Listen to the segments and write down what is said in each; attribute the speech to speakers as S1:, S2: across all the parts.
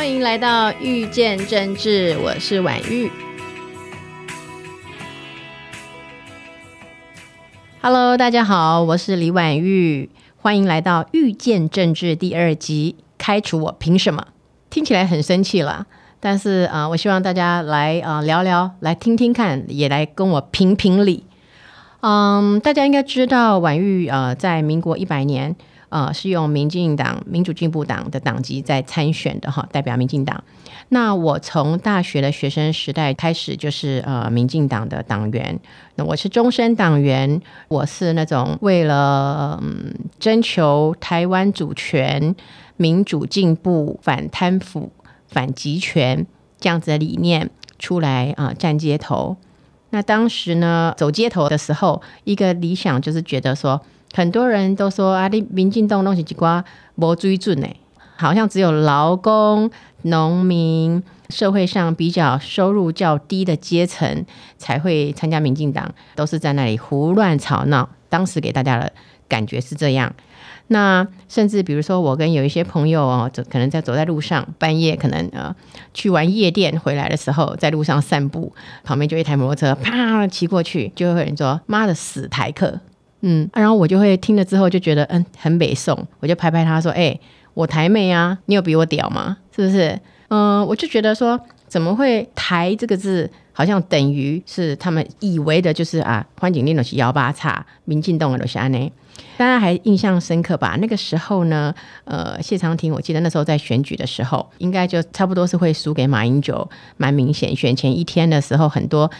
S1: 欢迎来到遇见政治，我是婉玉。Hello，大家好，我是李婉玉，欢迎来到遇见政治第二集。开除我凭什么？听起来很生气了，但是啊、我希望大家来啊、聊聊，来听听看，也来跟我评评理。嗯，大家应该知道，婉玉呃，在民国一百年，呃，是用民进党、民主进步党的党籍在参选的哈，代表民进党。那我从大学的学生时代开始，就是呃，民进党的党员。那我是终身党员，我是那种为了嗯征求台湾主权、民主进步、反贪腐、反集权这样子的理念出来啊、站街头。那当时呢，走街头的时候，一个理想就是觉得说，很多人都说啊，你民进党东西几瓜没追准呢，好像只有劳工、农民、社会上比较收入较低的阶层才会参加民进党，都是在那里胡乱吵闹。当时给大家的感觉是这样。那甚至比如说，我跟有一些朋友哦，走可能在走在路上，半夜可能呃去玩夜店回来的时候，在路上散步，旁边就一台摩托车啪骑过去，就会有人说：“妈的，死台客！”嗯，然后我就会听了之后就觉得嗯很北宋，我就拍拍他说：“哎、我台妹啊，你有比我屌吗？是不是？”嗯、我就觉得说，怎么会“台”这个字好像等于是他们以为的，就是啊，欢景令的是幺八叉，民进党的都是安内。大家还印象深刻吧？那个时候呢，呃，谢长廷，我记得那时候在选举的时候，应该就差不多是会输给马英九，蛮明显。选前一天的时候，很多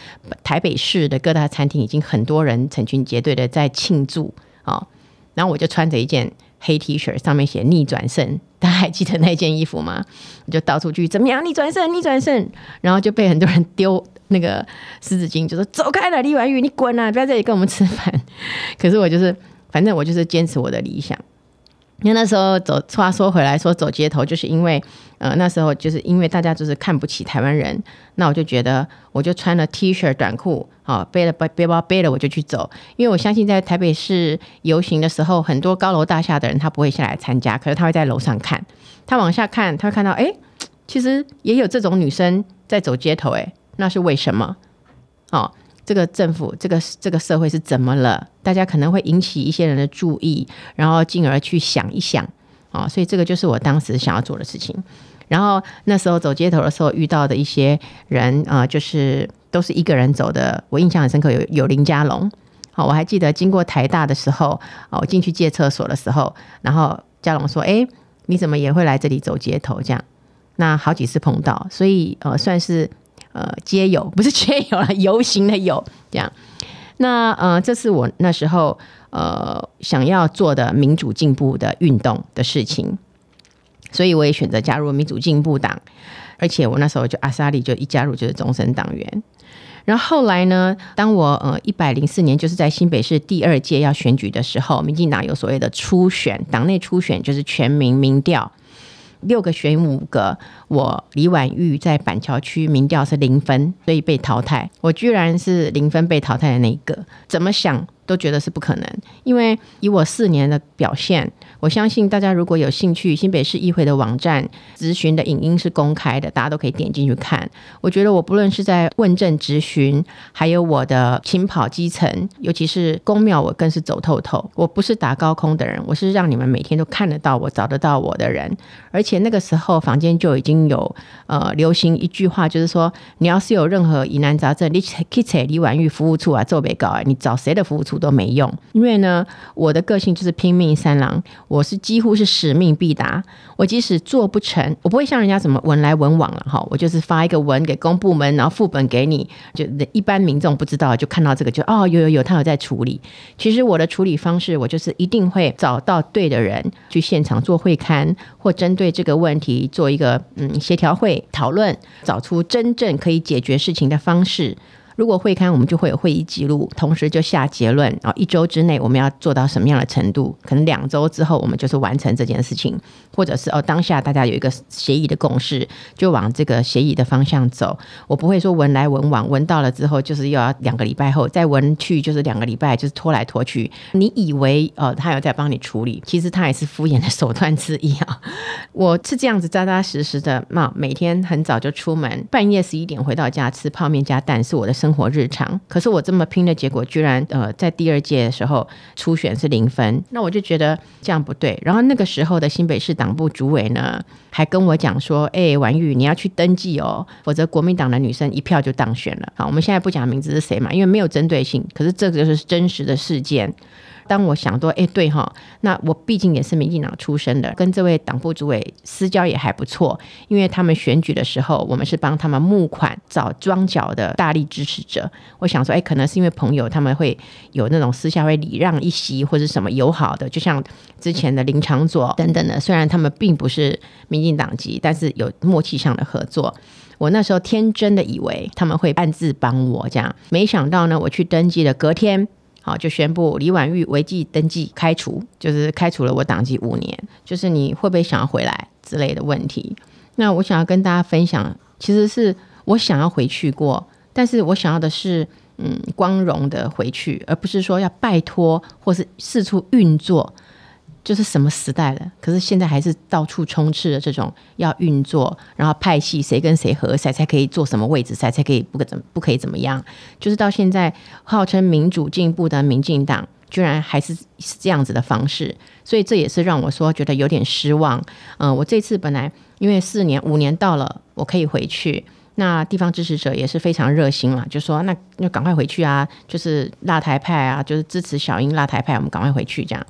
S1: 台北市的各大餐厅已经很多人成群结队的在庆祝哦。然后我就穿着一件黑 T 恤，上面写“逆转胜”，大家还记得那件衣服吗？我就到处去怎么样逆转胜，逆转胜，然后就被很多人丢那个湿纸巾，就说走开了，李婉玉，你滚啊，不要在这里跟我们吃饭。可是我就是，反正我就是坚持我的理想。因为那时候走，话说回来，说走街头，就是因为，呃，那时候就是因为大家就是看不起台湾人，那我就觉得，我就穿了 T 恤短裤，好、背了背背包背了我就去走，因为我相信在台北市游行的时候，很多高楼大厦的人他不会下来参加，可是他会在楼上看，他往下看，他会看到，哎，其实也有这种女生在走街头，哎，那是为什么？哦，这个政府，这个这个社会是怎么了？大家可能会引起一些人的注意，然后进而去想一想啊、哦，所以这个就是我当时想要做的事情。然后那时候走街头的时候遇到的一些人啊、就是都是一个人走的，我印象很深刻，有有林家龙。好、我还记得经过台大的时候，哦，我进去借厕所的时候，然后家龙说：“哎，你怎么也会来这里走街头？”这样，那好几次碰到，所以呃，算是呃街友，不是街友了，游行的友这样。那呃，这是我那时候呃想要做的民主进步的运动的事情，所以我也选择加入民主进步党，而且我那时候就阿萨利就一加入就是终身党员。然后后来呢，当我呃一百零四年就是在新北市第二届要选举的时候，民进党有所谓的初选，党内初选就是全民民调。六个选五个，我李婉玉在板桥区民调是零分，所以被淘汰。我居然是零分被淘汰的那一个，怎么想都觉得是不可能。因为以我四年的表现，我相信大家如果有兴趣，新北市议会的网站咨询的影音是公开的，大家都可以点进去看。我觉得我不论是在问政咨询，还有我的勤跑基层，尤其是公庙，我更是走透透。我不是打高空的人，我是让你们每天都看得到我、找得到我的人。而且那个时候，房间就已经有呃流行一句话，就是说，你要是有任何疑难杂症，你去找李婉玉服务处啊，做被告啊，你找谁的服务处都没用。因为呢，我的个性就是拼命三郎，我是几乎是使命必达。我即使做不成，我不会像人家怎么文来文往了哈，我就是发一个文给公部门，然后副本给你，就一般民众不知道，就看到这个就哦有有有，他有在处理。其实我的处理方式，我就是一定会找到对的人去现场做会刊，或针对这个问题做一个嗯协调会讨论，找出真正可以解决事情的方式。如果会刊，我们就会有会议记录，同时就下结论啊，一周之内我们要做到什么样的程度？可能两周之后我们就是完成这件事情，或者是哦，当下大家有一个协议的共识，就往这个协议的方向走。我不会说文来文往，文到了之后就是又要两个礼拜后再文去，就是两个礼拜就是拖来拖去。你以为哦，他有在帮你处理，其实他也是敷衍的 手段之一啊。我是这样子扎扎实实的，那每天很早就出门，半夜十一点回到家吃泡面加蛋是我的生。生活日常，可是我这么拼的结果，居然呃在第二届的时候初选是零分，那我就觉得这样不对。然后那个时候的新北市党部主委呢，还跟我讲说：“哎，婉玉你要去登记哦，否则国民党的女生一票就当选了。”好，我们现在不讲名字是谁嘛，因为没有针对性，可是这个就是真实的事件。当我想说，哎，对哈，那我毕竟也是民进党出身的，跟这位党部主委私交也还不错，因为他们选举的时候，我们是帮他们募款找庄脚的大力支持者。我想说，哎，可能是因为朋友，他们会有那种私下会礼让一席或者什么友好的，就像之前的林长佐等等的，虽然他们并不是民进党籍，但是有默契上的合作。我那时候天真的以为他们会暗自帮我这样，没想到呢，我去登记的隔天。好，就宣布李婉玉违纪登记开除，就是开除了我党籍五年。就是你会不会想要回来之类的问题？那我想要跟大家分享，其实是我想要回去过，但是我想要的是，嗯，光荣的回去，而不是说要拜托或是四处运作。就是什么时代了？可是现在还是到处充斥着这种要运作，然后派系谁跟谁合，谁才可以坐什么位置，谁才可以不可怎不可以怎么样？就是到现在号称民主进步的民进党，居然还是是这样子的方式，所以这也是让我说觉得有点失望。嗯，我这次本来因为四年五年到了，我可以回去，那地方支持者也是非常热心嘛，就说那那赶快回去啊，就是辣台派啊，就是支持小英辣台派，我们赶快回去这样。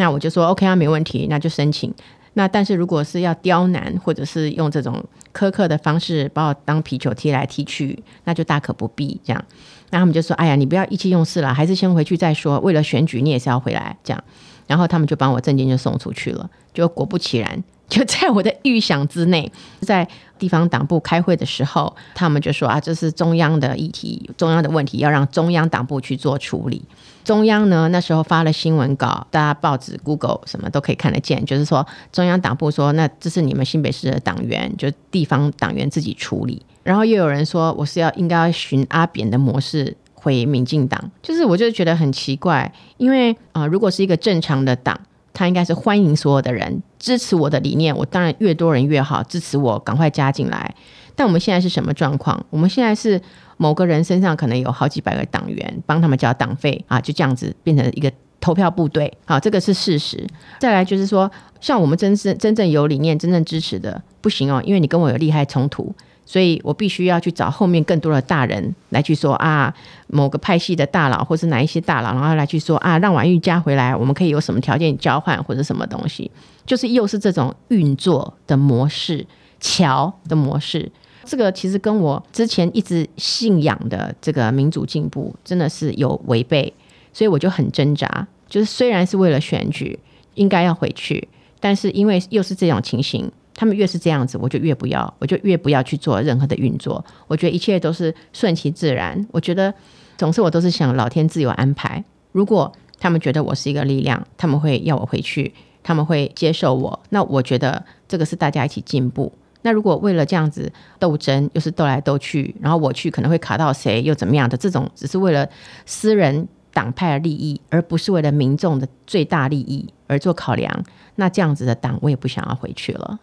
S1: 那我就说 OK 啊，没问题，那就申请。那但是如果是要刁难，或者是用这种苛刻的方式把我当皮球踢来踢去，那就大可不必这样。那他们就说：“哎呀，你不要意气用事了，还是先回去再说。为了选举，你也是要回来这样。”然后他们就把我证件就送出去了。就果不其然，就在我的预想之内，在地方党部开会的时候，他们就说：“啊，这是中央的议题，中央的问题，要让中央党部去做处理。”中央呢，那时候发了新闻稿，大家报纸、Google 什么都可以看得见，就是说中央党部说，那这是你们新北市的党员，就地方党员自己处理。然后又有人说，我是要应该要循阿扁的模式回民进党，就是我就觉得很奇怪，因为啊，如果是一个正常的党，他应该是欢迎所有的人支持我的理念，我当然越多人越好，支持我赶快加进来。但我们现在是什么状况？我们现在是。某个人身上可能有好几百个党员帮他们交党费啊，就这样子变成一个投票部队。好，这个是事实。再来就是说，像我们真正真正有理念、真正支持的，不行哦，因为你跟我有利害冲突，所以我必须要去找后面更多的大人来去说啊，某个派系的大佬或是哪一些大佬，然后来去说啊，让婉玉加回来，我们可以有什么条件交换或者什么东西，就是又是这种运作的模式、桥的模式。这个其实跟我之前一直信仰的这个民主进步真的是有违背，所以我就很挣扎。就是虽然是为了选举，应该要回去，但是因为又是这种情形，他们越是这样子，我就越不要，我就越不要去做任何的运作。我觉得一切都是顺其自然。我觉得总是我都是想老天自有安排。如果他们觉得我是一个力量，他们会要我回去，他们会接受我，那我觉得这个是大家一起进步。那如果为了这样子斗争，又是斗来斗去，然后我去可能会卡到谁，又怎么样的？这种只是为了私人党派的利益，而不是为了民众的最大利益而做考量。那这样子的党，我也不想要回去了。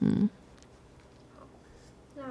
S1: 嗯，
S2: 那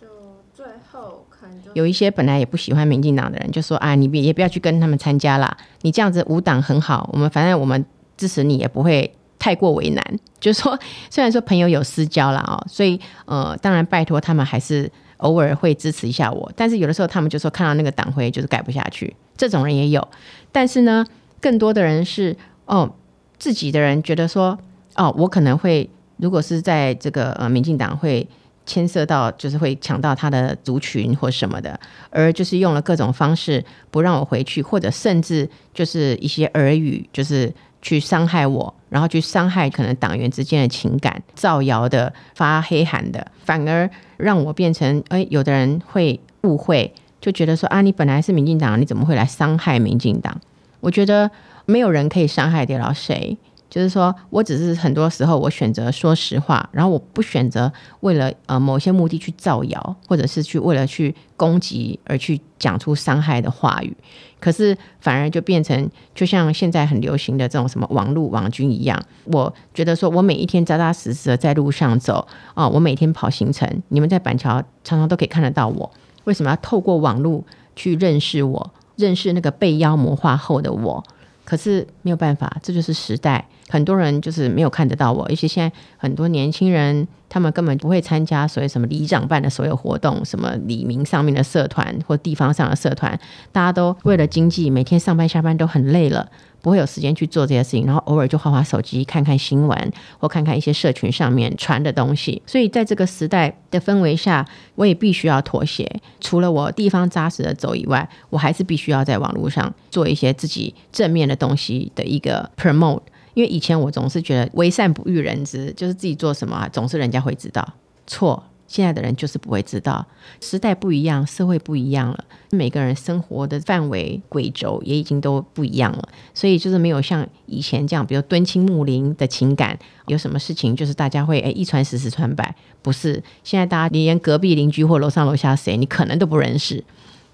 S2: 就最后可能
S1: 有一些本来也不喜欢民进党的人，就说啊，你别也不要去跟他们参加啦。你这样子无党很好，我们反正我们支持你，也不会。太过为难，就是说，虽然说朋友有私交了哦，所以呃，当然拜托他们还是偶尔会支持一下我，但是有的时候他们就说看到那个党徽就是改不下去，这种人也有。但是呢，更多的人是哦，自己的人觉得说哦，我可能会如果是在这个呃民进党会牵涉到，就是会抢到他的族群或什么的，而就是用了各种方式不让我回去，或者甚至就是一些耳语，就是。去伤害我，然后去伤害可能党员之间的情感，造谣的、发黑函的，反而让我变成哎，有的人会误会就觉得说啊，你本来是民进党，你怎么会来伤害民进党？我觉得没有人可以伤害得了谁。就是说我只是很多时候我选择说实话，然后我不选择为了呃某些目的去造谣，或者是去为了去攻击而去讲出伤害的话语。可是反而就变成就像现在很流行的这种什么网络网军一样。我觉得说我每一天扎扎实实的在路上走啊，我每天跑行程，你们在板桥常常都可以看得到我。为什么要透过网络去认识我，认识那个被妖魔化后的我？可是没有办法，这就是时代。很多人就是没有看得到我，而且现在很多年轻人，他们根本不会参加所谓什么里长办的所有活动，什么里民上面的社团或地方上的社团，大家都为了经济，每天上班下班都很累了。不会有时间去做这些事情，然后偶尔就划划手机，看看新闻，或看看一些社群上面传的东西。所以在这个时代的氛围下，我也必须要妥协。除了我地方扎实的走以外，我还是必须要在网络上做一些自己正面的东西的一个 promote。因为以前我总是觉得为善不欲人知，就是自己做什么总是人家会知道，错。现在的人就是不会知道，时代不一样，社会不一样了，每个人生活的范围、轨轴也已经都不一样了，所以就是没有像以前这样，比如敦亲睦邻的情感，有什么事情就是大家会诶一传十，十传百，不是现在大家你连隔壁邻居或楼上楼下谁，你可能都不认识，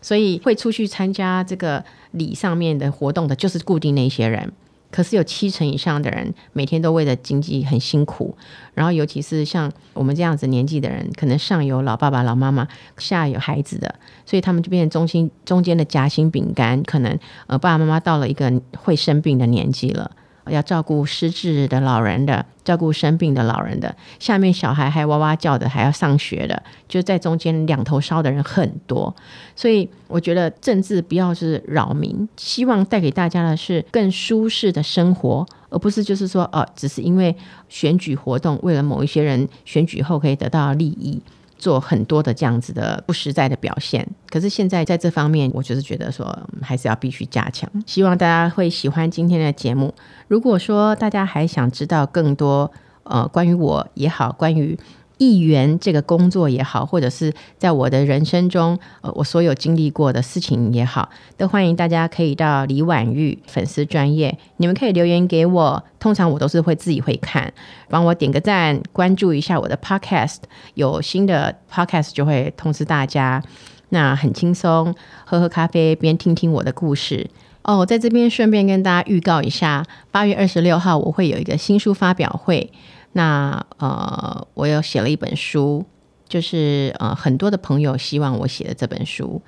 S1: 所以会出去参加这个礼上面的活动的，就是固定那些人。可是有七成以上的人每天都为了经济很辛苦，然后尤其是像我们这样子年纪的人，可能上有老爸爸、老妈妈，下有孩子的，所以他们就变成中心中间的夹心饼干。可能呃爸爸妈妈到了一个会生病的年纪了。要照顾失智的老人的，照顾生病的老人的，下面小孩还哇哇叫的，还要上学的，就在中间两头烧的人很多，所以我觉得政治不要是扰民，希望带给大家的是更舒适的生活，而不是就是说哦，只是因为选举活动，为了某一些人选举后可以得到利益。做很多的这样子的不实在的表现，可是现在在这方面，我就是觉得说还是要必须加强。希望大家会喜欢今天的节目。如果说大家还想知道更多，呃，关于我也好，关于。议员这个工作也好，或者是在我的人生中，呃，我所有经历过的事情也好，都欢迎大家可以到李婉玉粉丝专业，你们可以留言给我，通常我都是会自己会看，帮我点个赞，关注一下我的 podcast，有新的 podcast 就会通知大家。那很轻松，喝喝咖啡边听听我的故事哦。在这边顺便跟大家预告一下，八月二十六号我会有一个新书发表会。那呃，我又写了一本书，就是呃，很多的朋友希望我写的这本书，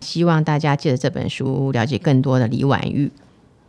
S1: 希望大家借着这本书了解更多的李婉玉。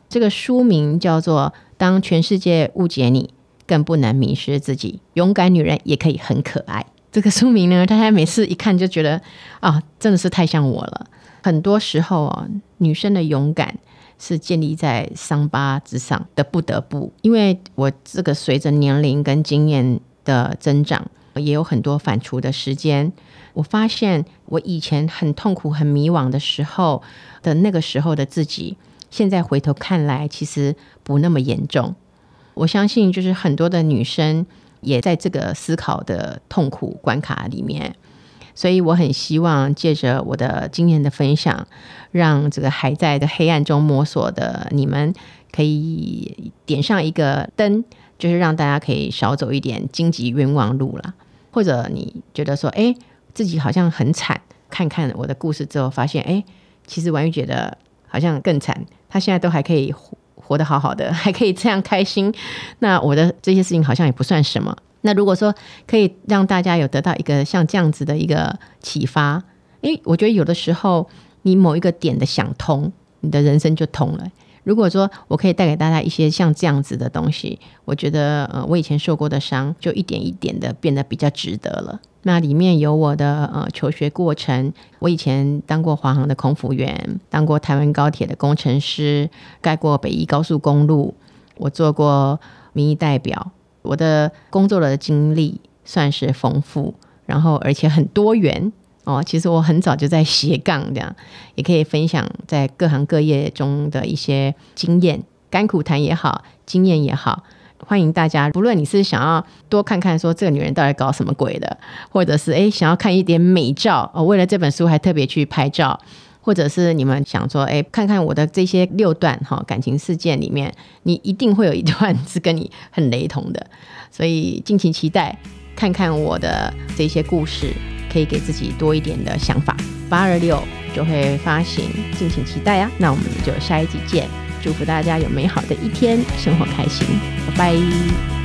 S1: 这个书名叫做《当全世界误解你，更不能迷失自己》，勇敢女人也可以很可爱。这个书名呢，大家每次一看就觉得啊，真的是太像我了。很多时候啊，女生的勇敢。是建立在伤疤之上的不得不，因为我这个随着年龄跟经验的增长，也有很多反刍的时间。我发现我以前很痛苦、很迷惘的时候的那个时候的自己，现在回头看来，其实不那么严重。我相信，就是很多的女生也在这个思考的痛苦关卡里面。所以我很希望借着我的经验的分享，让这个还在的黑暗中摸索的你们，可以点上一个灯，就是让大家可以少走一点荆棘冤枉路了。或者你觉得说，哎，自己好像很惨，看看我的故事之后，发现，哎，其实婉玉觉得好像更惨，她现在都还可以活活得好好的，还可以这样开心，那我的这些事情好像也不算什么。那如果说可以让大家有得到一个像这样子的一个启发，诶，我觉得有的时候你某一个点的想通，你的人生就通了。如果说我可以带给大家一些像这样子的东西，我觉得呃，我以前受过的伤就一点一点的变得比较值得了。那里面有我的呃求学过程，我以前当过华航的空服员，当过台湾高铁的工程师，盖过北宜高速公路，我做过民意代表。我的工作的经历算是丰富，然后而且很多元哦。其实我很早就在斜杠这样，也可以分享在各行各业中的一些经验，甘苦谈也好，经验也好。欢迎大家，不论你是想要多看看说这个女人到底搞什么鬼的，或者是诶想要看一点美照哦，为了这本书还特别去拍照，或者是你们想说诶看看我的这些六段哈感情事件里面，你一定会有一段是跟你很雷同的，所以敬请期待看看我的这些故事，可以给自己多一点的想法。八二六就会发行，敬请期待啊！那我们就下一集见。祝福大家有美好的一天，生活开心，拜拜。